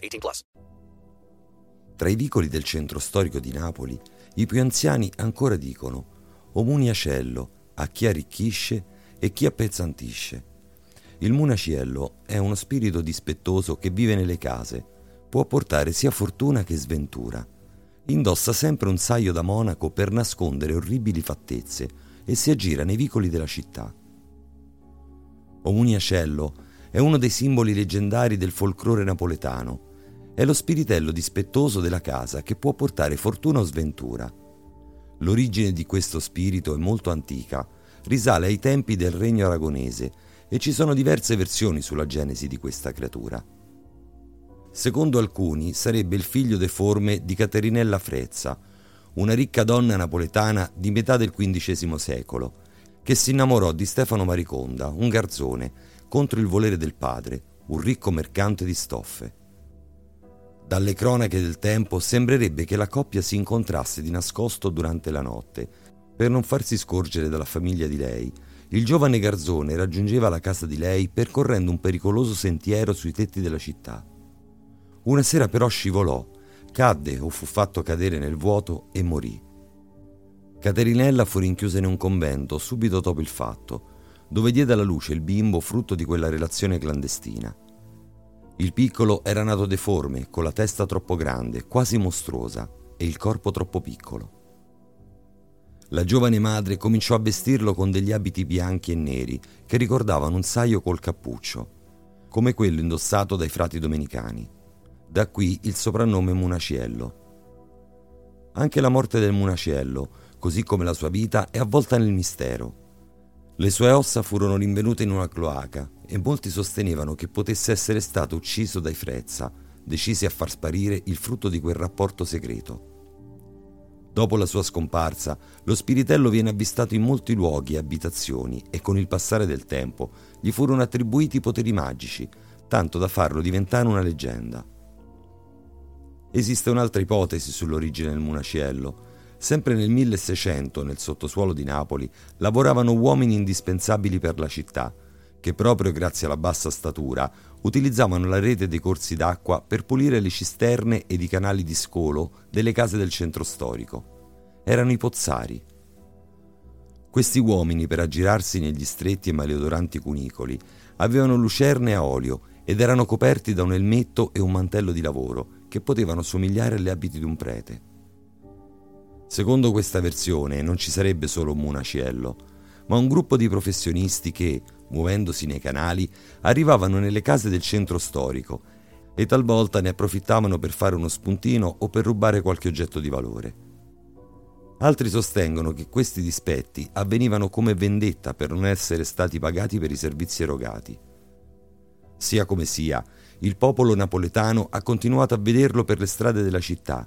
18 plus. Tra i vicoli del centro storico di Napoli, i più anziani ancora dicono «O muniacello, a chi arricchisce e chi appezzantisce». Il munaciello è uno spirito dispettoso che vive nelle case, può portare sia fortuna che sventura Indossa sempre un saio da monaco per nascondere orribili fattezze e si aggira nei vicoli della città. Omuniacello è uno dei simboli leggendari del folklore napoletano. È lo spiritello dispettoso della casa che può portare fortuna o sventura. L'origine di questo spirito è molto antica, risale ai tempi del regno aragonese e ci sono diverse versioni sulla genesi di questa creatura. Secondo alcuni sarebbe il figlio deforme di Caterinella Frezza, una ricca donna napoletana di metà del XV secolo, che si innamorò di Stefano Mariconda, un garzone, contro il volere del padre, un ricco mercante di stoffe. Dalle cronache del tempo sembrerebbe che la coppia si incontrasse di nascosto durante la notte. Per non farsi scorgere dalla famiglia di lei, il giovane garzone raggiungeva la casa di lei percorrendo un pericoloso sentiero sui tetti della città. Una sera però scivolò, cadde o fu fatto cadere nel vuoto e morì. Caterinella fu rinchiusa in un convento subito dopo il fatto, dove diede alla luce il bimbo frutto di quella relazione clandestina. Il piccolo era nato deforme, con la testa troppo grande, quasi mostruosa, e il corpo troppo piccolo. La giovane madre cominciò a vestirlo con degli abiti bianchi e neri che ricordavano un saio col cappuccio, come quello indossato dai frati domenicani. Da qui il soprannome Munaciello. Anche la morte del Munaciello, così come la sua vita, è avvolta nel mistero. Le sue ossa furono rinvenute in una cloaca e molti sostenevano che potesse essere stato ucciso dai Frezza, decisi a far sparire il frutto di quel rapporto segreto. Dopo la sua scomparsa, lo spiritello viene avvistato in molti luoghi e abitazioni e con il passare del tempo gli furono attribuiti poteri magici, tanto da farlo diventare una leggenda. Esiste un'altra ipotesi sull'origine del munaciello. Sempre nel 1600, nel sottosuolo di Napoli, lavoravano uomini indispensabili per la città, che proprio grazie alla bassa statura utilizzavano la rete dei corsi d'acqua per pulire le cisterne ed i canali di scolo delle case del centro storico. Erano i pozzari. Questi uomini, per aggirarsi negli stretti e maleodoranti cunicoli, avevano lucerne a olio ed erano coperti da un elmetto e un mantello di lavoro che potevano somigliare agli abiti di un prete. Secondo questa versione non ci sarebbe solo un munaciello, ma un gruppo di professionisti che, muovendosi nei canali, arrivavano nelle case del centro storico e talvolta ne approfittavano per fare uno spuntino o per rubare qualche oggetto di valore. Altri sostengono che questi dispetti avvenivano come vendetta per non essere stati pagati per i servizi erogati. Sia come sia, il popolo napoletano ha continuato a vederlo per le strade della città